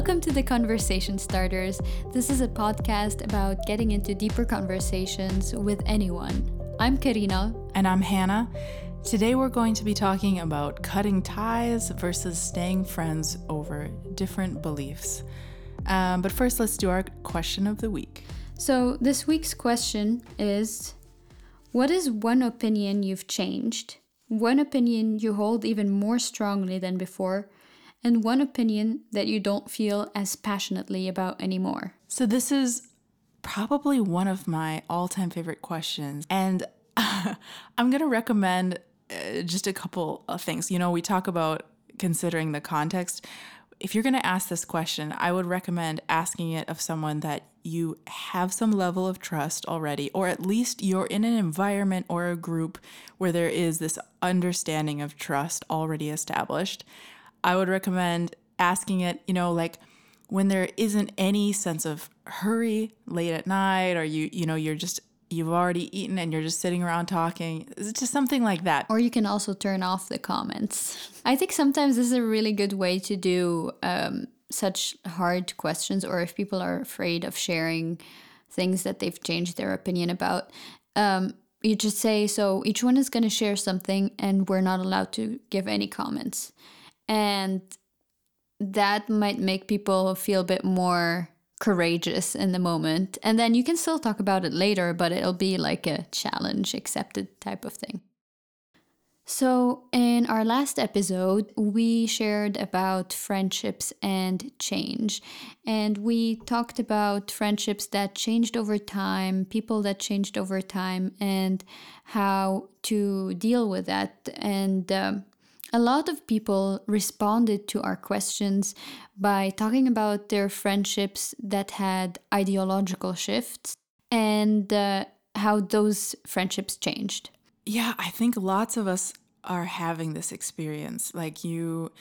Welcome to the Conversation Starters. This is a podcast about getting into deeper conversations with anyone. I'm Karina. And I'm Hannah. Today we're going to be talking about cutting ties versus staying friends over different beliefs. Um, but first, let's do our question of the week. So, this week's question is What is one opinion you've changed? One opinion you hold even more strongly than before? And one opinion that you don't feel as passionately about anymore? So, this is probably one of my all time favorite questions. And I'm going to recommend uh, just a couple of things. You know, we talk about considering the context. If you're going to ask this question, I would recommend asking it of someone that you have some level of trust already, or at least you're in an environment or a group where there is this understanding of trust already established. I would recommend asking it, you know, like when there isn't any sense of hurry late at night or you you know you're just you've already eaten and you're just sitting around talking. It's just something like that. Or you can also turn off the comments. I think sometimes this is a really good way to do um, such hard questions, or if people are afraid of sharing things that they've changed their opinion about. Um, you just say, so each one is going to share something, and we're not allowed to give any comments and that might make people feel a bit more courageous in the moment. And then you can still talk about it later, but it'll be like a challenge accepted type of thing. So, in our last episode, we shared about friendships and change. And we talked about friendships that changed over time, people that changed over time, and how to deal with that. And um, a lot of people responded to our questions by talking about their friendships that had ideological shifts and uh, how those friendships changed. Yeah, I think lots of us are having this experience. Like you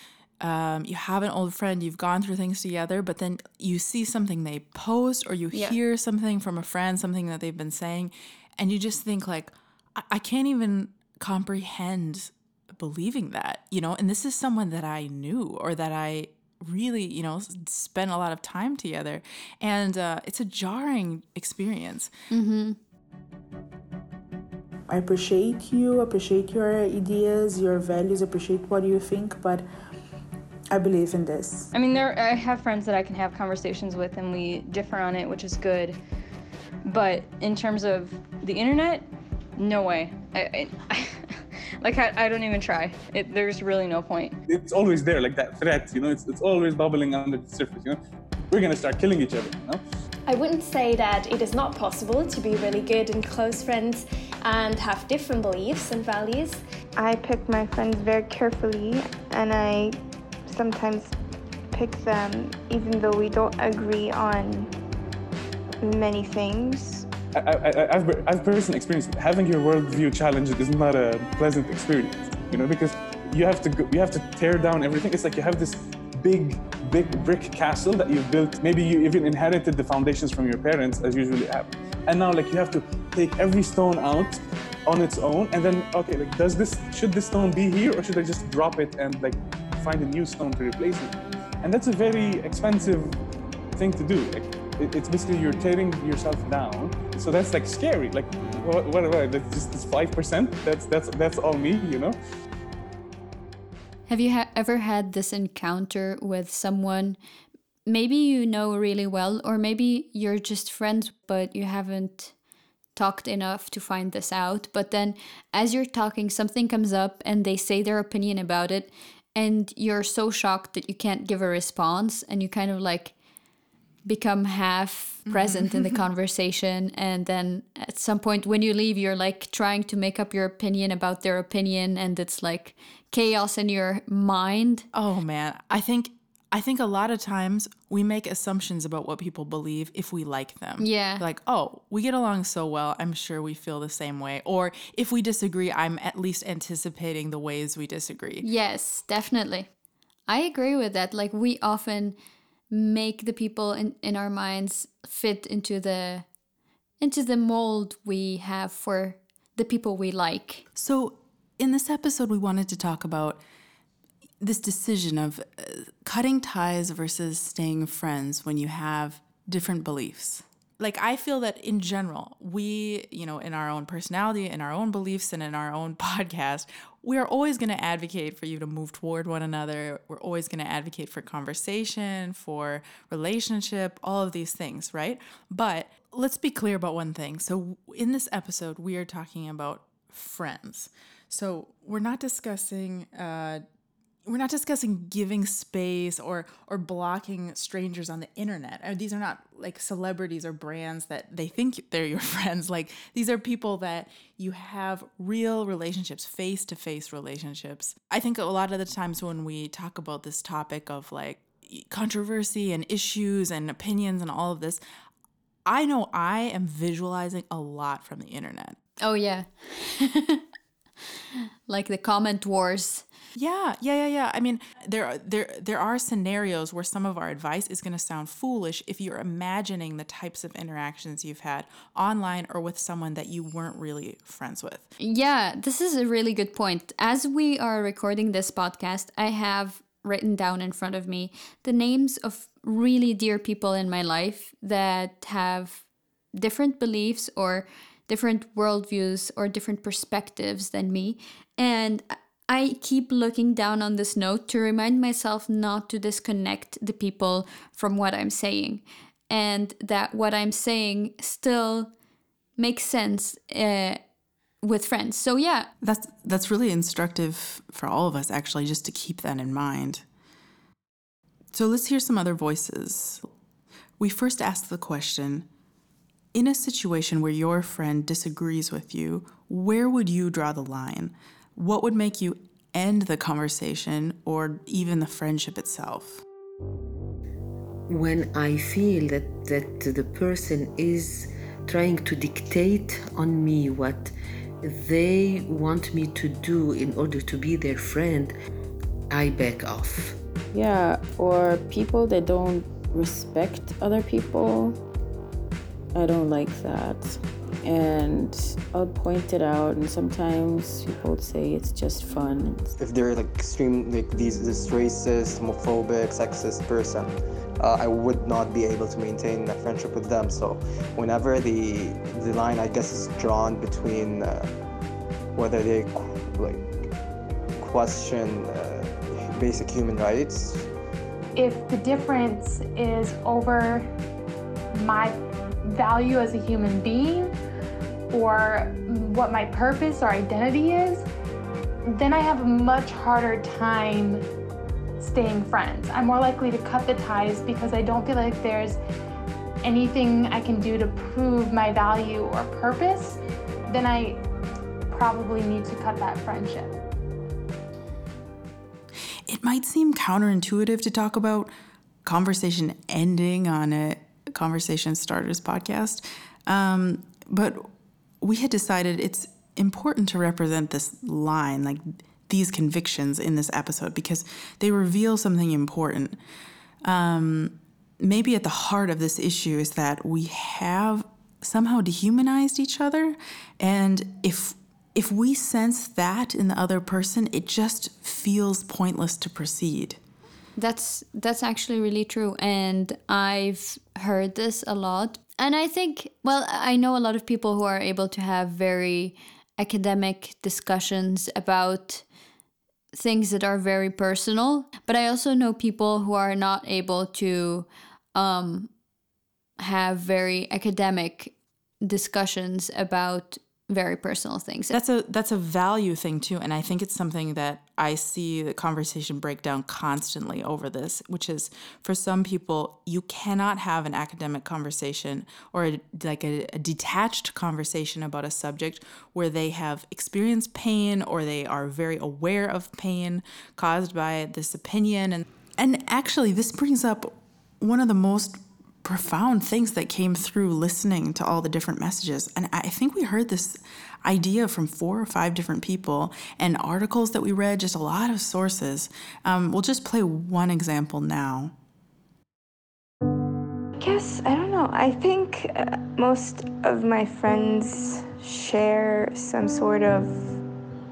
um, you have an old friend, you've gone through things together, but then you see something they post or you yeah. hear something from a friend, something that they've been saying, and you just think like, I, I can't even comprehend believing that, you know, and this is someone that I knew or that I really, you know, spent a lot of time together. And uh, it's a jarring experience. Mm-hmm. I appreciate you, appreciate your ideas, your values, appreciate what you think, but I believe in this. I mean, there I have friends that I can have conversations with, and we differ on it, which is good. But in terms of the internet, no way. I, I, like I, I don't even try. It, there's really no point. It's always there, like that threat. You know, it's it's always bubbling under the surface. You know, we're gonna start killing each other. You know. I wouldn't say that it is not possible to be really good and close friends and have different beliefs and values. I pick my friends very carefully and I sometimes pick them even though we don't agree on many things. I, have I've personally experienced having your worldview challenged is not a pleasant experience, you know, because you have to go, you have to tear down everything. It's like you have this big, big brick castle that you've built. Maybe you even inherited the foundations from your parents, as usually happen. And now, like, you have to take every stone out on its own, and then, okay, like, does this should this stone be here, or should I just drop it and like find a new stone to replace it? And that's a very expensive thing to do. Like, it's basically you're tearing yourself down. So that's like scary. Like, what, what, what that's just this five percent. That's that's that's all me, you know. Have you ha- ever had this encounter with someone? Maybe you know really well, or maybe you're just friends, but you haven't talked enough to find this out. But then, as you're talking, something comes up and they say their opinion about it, and you're so shocked that you can't give a response, and you kind of like become half present in the mm-hmm. conversation. And then at some point when you leave you're like trying to make up your opinion about their opinion and it's like chaos in your mind. Oh man. I think i think a lot of times we make assumptions about what people believe if we like them. Yeah. Like oh we get along so well. I'm sure we feel the same way. Or if we disagree i'm at least anticipating the ways we disagree. Yes definitely. I agree with that. Like we often make the people in, in our minds fit into the into the mold we have for the people we like. So in this episode we wanted to talk about this decision of uh, cutting ties versus staying friends when you have different beliefs. Like, I feel that in general, we, you know, in our own personality, in our own beliefs, and in our own podcast, we are always going to advocate for you to move toward one another. We're always going to advocate for conversation, for relationship, all of these things, right? But let's be clear about one thing. So, in this episode, we are talking about friends. So, we're not discussing uh, we're not discussing giving space or or blocking strangers on the internet. Uh, these are not like celebrities or brands that they think they're your friends. Like these are people that you have real relationships, face-to-face relationships. I think a lot of the times when we talk about this topic of like controversy and issues and opinions and all of this, I know I am visualizing a lot from the internet. Oh yeah. like the comment wars yeah, yeah, yeah, yeah. I mean, there there there are scenarios where some of our advice is going to sound foolish if you're imagining the types of interactions you've had online or with someone that you weren't really friends with. Yeah, this is a really good point. As we are recording this podcast, I have written down in front of me the names of really dear people in my life that have different beliefs or different worldviews or different perspectives than me. And I keep looking down on this note to remind myself not to disconnect the people from what I'm saying and that what I'm saying still makes sense uh, with friends. So yeah, that's that's really instructive for all of us actually just to keep that in mind. So let's hear some other voices. We first asked the question, in a situation where your friend disagrees with you, where would you draw the line? What would make you end the conversation or even the friendship itself? When I feel that, that the person is trying to dictate on me what they want me to do in order to be their friend, I back off. Yeah, or people that don't respect other people. I don't like that and I'll point it out and sometimes people would say it's just fun. If they're like extreme like these this racist, homophobic, sexist person, uh, I would not be able to maintain a friendship with them. So whenever the the line I guess is drawn between uh, whether they like question uh, basic human rights. If the difference is over my value as a human being or what my purpose or identity is, then I have a much harder time staying friends. I'm more likely to cut the ties because I don't feel like there's anything I can do to prove my value or purpose, then I probably need to cut that friendship. It might seem counterintuitive to talk about conversation ending on a conversation starters podcast, um, but we had decided it's important to represent this line, like these convictions in this episode, because they reveal something important. Um, maybe at the heart of this issue is that we have somehow dehumanized each other, and if if we sense that in the other person, it just feels pointless to proceed. That's that's actually really true and I've heard this a lot. And I think, well, I know a lot of people who are able to have very academic discussions about things that are very personal, but I also know people who are not able to um, have very academic discussions about very personal things. That's a that's a value thing too, and I think it's something that I see the conversation break down constantly over this, which is for some people you cannot have an academic conversation or a, like a, a detached conversation about a subject where they have experienced pain or they are very aware of pain caused by this opinion and and actually this brings up one of the most profound things that came through listening to all the different messages. And I think we heard this idea from four or five different people and articles that we read, just a lot of sources. Um, we'll just play one example now. I guess, I don't know. I think uh, most of my friends share some sort of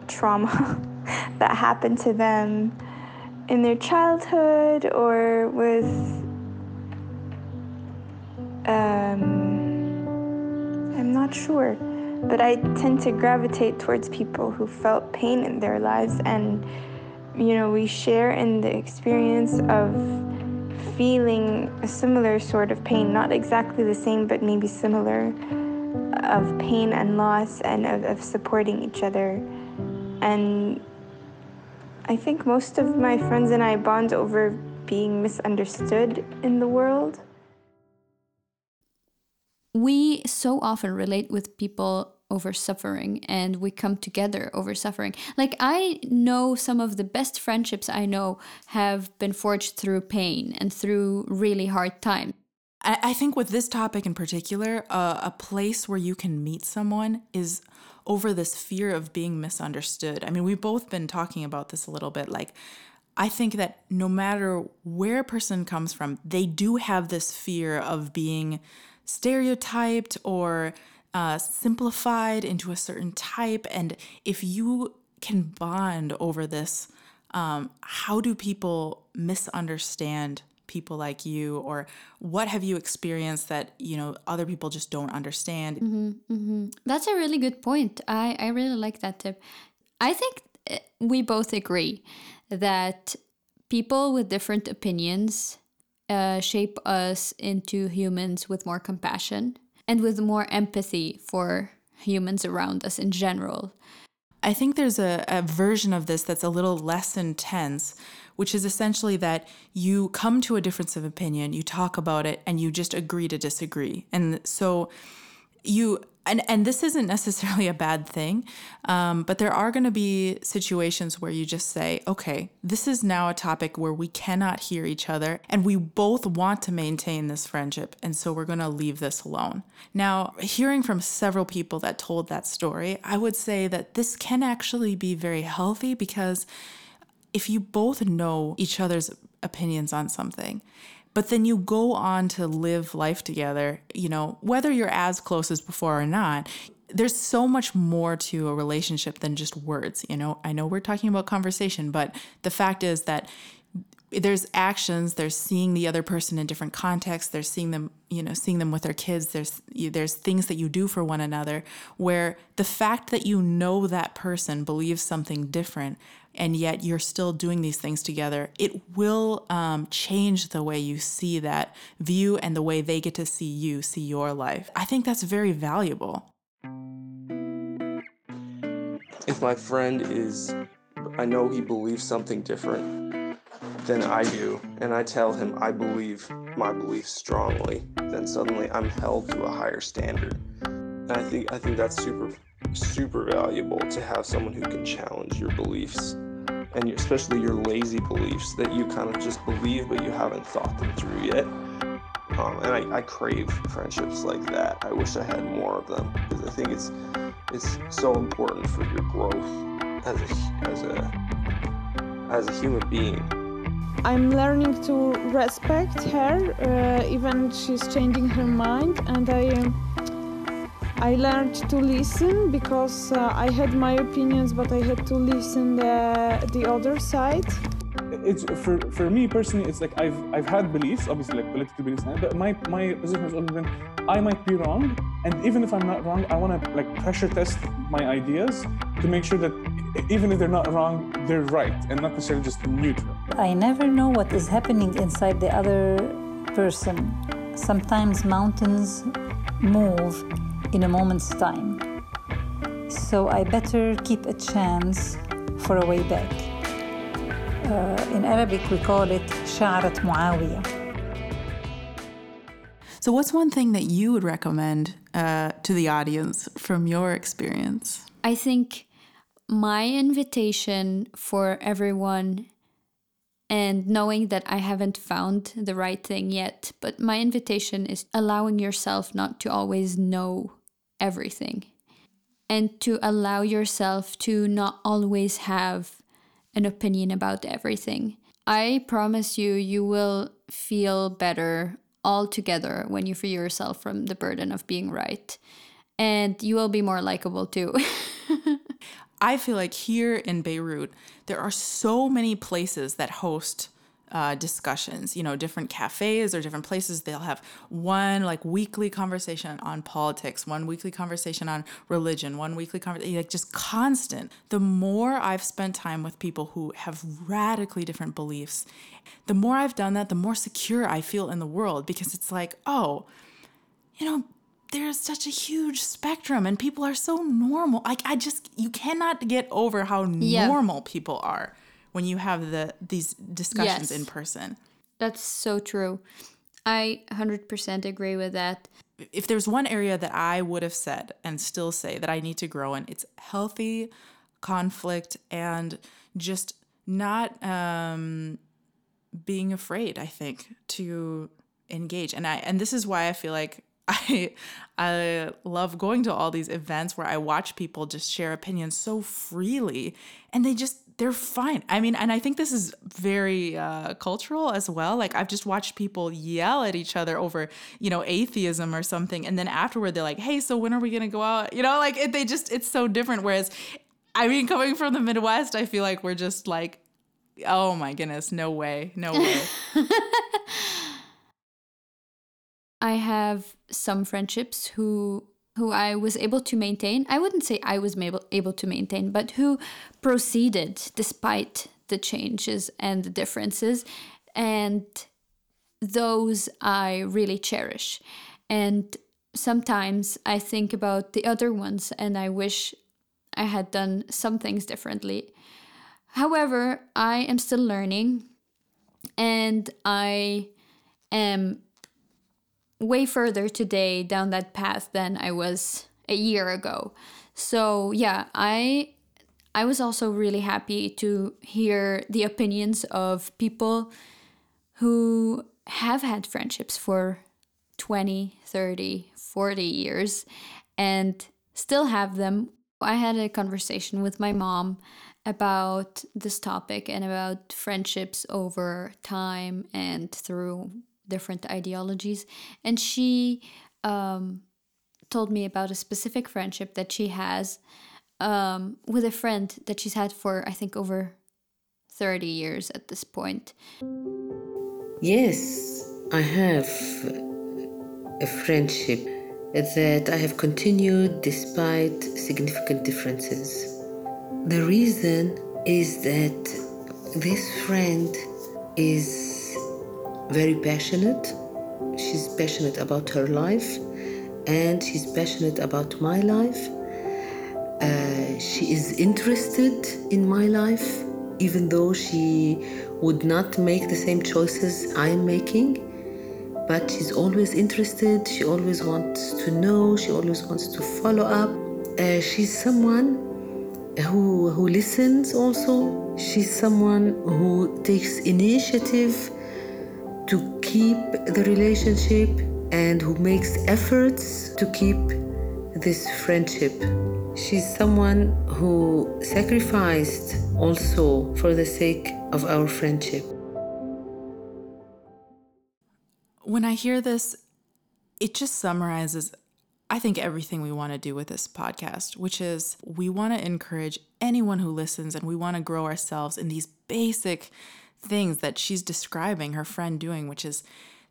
trauma that happened to them in their childhood or with um, I'm not sure, but I tend to gravitate towards people who felt pain in their lives, and you know, we share in the experience of feeling a similar sort of pain, not exactly the same, but maybe similar, of pain and loss, and of, of supporting each other. And I think most of my friends and I bond over being misunderstood in the world. We so often relate with people over suffering and we come together over suffering. Like, I know some of the best friendships I know have been forged through pain and through really hard times. I, I think with this topic in particular, uh, a place where you can meet someone is over this fear of being misunderstood. I mean, we've both been talking about this a little bit. Like, I think that no matter where a person comes from, they do have this fear of being stereotyped or uh, simplified into a certain type. And if you can bond over this, um, how do people misunderstand people like you or what have you experienced that you know other people just don't understand mm-hmm, mm-hmm. that's a really good point i i really like that tip i think eh, we both agree that people with different opinions uh, shape us into humans with more compassion and with more empathy for humans around us in general. I think there's a, a version of this that's a little less intense, which is essentially that you come to a difference of opinion, you talk about it, and you just agree to disagree. And so you and and this isn't necessarily a bad thing, um, but there are going to be situations where you just say, okay, this is now a topic where we cannot hear each other, and we both want to maintain this friendship, and so we're going to leave this alone. Now, hearing from several people that told that story, I would say that this can actually be very healthy because if you both know each other's opinions on something but then you go on to live life together, you know, whether you're as close as before or not. There's so much more to a relationship than just words, you know. I know we're talking about conversation, but the fact is that there's actions there's seeing the other person in different contexts there's seeing them you know seeing them with their kids there's there's things that you do for one another where the fact that you know that person believes something different and yet you're still doing these things together, it will um, change the way you see that view and the way they get to see you, see your life. I think that's very valuable. If my friend is, I know he believes something different than I do, and I tell him I believe my beliefs strongly, then suddenly I'm held to a higher standard. And I think I think that's super super valuable to have someone who can challenge your beliefs and especially your lazy beliefs that you kind of just believe but you haven't thought them through yet. Um, and I, I, crave friendships like that. I wish I had more of them because I think it's it's so important for your growth as a as a as a human being. I'm learning to respect her, uh, even she's changing her mind, and I. Um, I learned to listen because uh, I had my opinions, but I had to listen the the other side. It's for for me personally. It's like I've I've had beliefs, obviously like political beliefs, but my my position has always been I might be wrong, and even if I'm not wrong, I want to like pressure test my ideas to make sure that even if they're not wrong, they're right and not necessarily just neutral. I never know what is happening inside the other person. Sometimes mountains move in a moment's time. So I better keep a chance for a way back. Uh, in Arabic, we call it Sha'rat Muawiyah. So, what's one thing that you would recommend uh, to the audience from your experience? I think my invitation for everyone and knowing that I haven't found the right thing yet. But my invitation is allowing yourself not to always know everything and to allow yourself to not always have an opinion about everything. I promise you, you will feel better altogether when you free yourself from the burden of being right. And you will be more likable too. I feel like here in Beirut, there are so many places that host uh, discussions, you know, different cafes or different places. They'll have one like weekly conversation on politics, one weekly conversation on religion, one weekly conversation, like just constant. The more I've spent time with people who have radically different beliefs, the more I've done that, the more secure I feel in the world because it's like, oh, you know, there's such a huge spectrum and people are so normal. Like I just you cannot get over how Yeah. normal people are when you have the these discussions Yes. in person. That's so true. I 100% agree with that. If there's one area that I would have said and still say that I need to grow in, it's healthy conflict and just not um being afraid, I think, to engage. And I and this is why I feel like I I love going to all these events where I watch people just share opinions so freely and they just they're fine. I mean, and I think this is very uh, cultural as well. Like I've just watched people yell at each other over, you know, atheism or something, and then afterward they're like, "Hey, so when are we gonna go out?" You know, like it, they just it's so different. Whereas, I mean, coming from the Midwest, I feel like we're just like, "Oh my goodness, no way, no way." I have some friendships who who I was able to maintain. I wouldn't say I was able able to maintain, but who proceeded despite the changes and the differences and those I really cherish. And sometimes I think about the other ones and I wish I had done some things differently. However, I am still learning and I am way further today down that path than I was a year ago. So, yeah, I I was also really happy to hear the opinions of people who have had friendships for 20, 30, 40 years and still have them. I had a conversation with my mom about this topic and about friendships over time and through different ideologies. And she um, told me about a specific friendship that she has um, with a friend that she's had for, I think, over 30 years at this point. Yes, I have a friendship that I have continued despite significant differences. The reason is that this friend is very passionate. She's passionate about her life and she's passionate about my life. Uh, she is interested in my life, even though she would not make the same choices I'm making. But she's always interested, she always wants to know, she always wants to follow up. Uh, she's someone who, who listens also, she's someone who takes initiative keep the relationship and who makes efforts to keep this friendship. She's someone who sacrificed also for the sake of our friendship. when I hear this, it just summarizes, I think, everything we want to do with this podcast, which is we want to encourage anyone who listens and we want to grow ourselves in these basic things that she's describing her friend doing, which is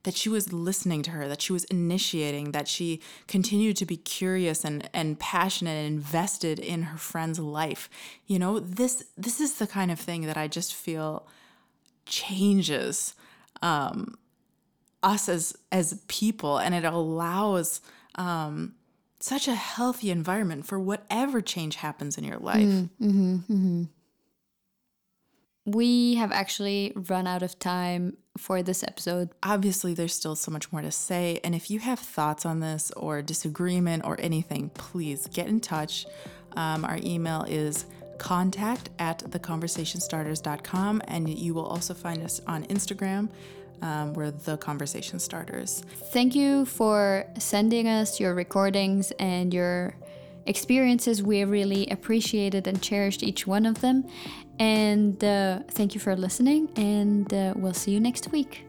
that she was listening to her, that she was initiating, that she continued to be curious and, and passionate and invested in her friend's life. You know, this this is the kind of thing that I just feel changes um, us as as people and it allows um, such a healthy environment for whatever change happens in your life. Mm, mhm, mhm. We have actually run out of time for this episode. Obviously, there's still so much more to say. And if you have thoughts on this or disagreement or anything, please get in touch. Um, our email is contact at theconversationstarters.com. And you will also find us on Instagram. Um, we're the conversation starters. Thank you for sending us your recordings and your experiences. We really appreciated and cherished each one of them. And uh, thank you for listening, and uh, we'll see you next week.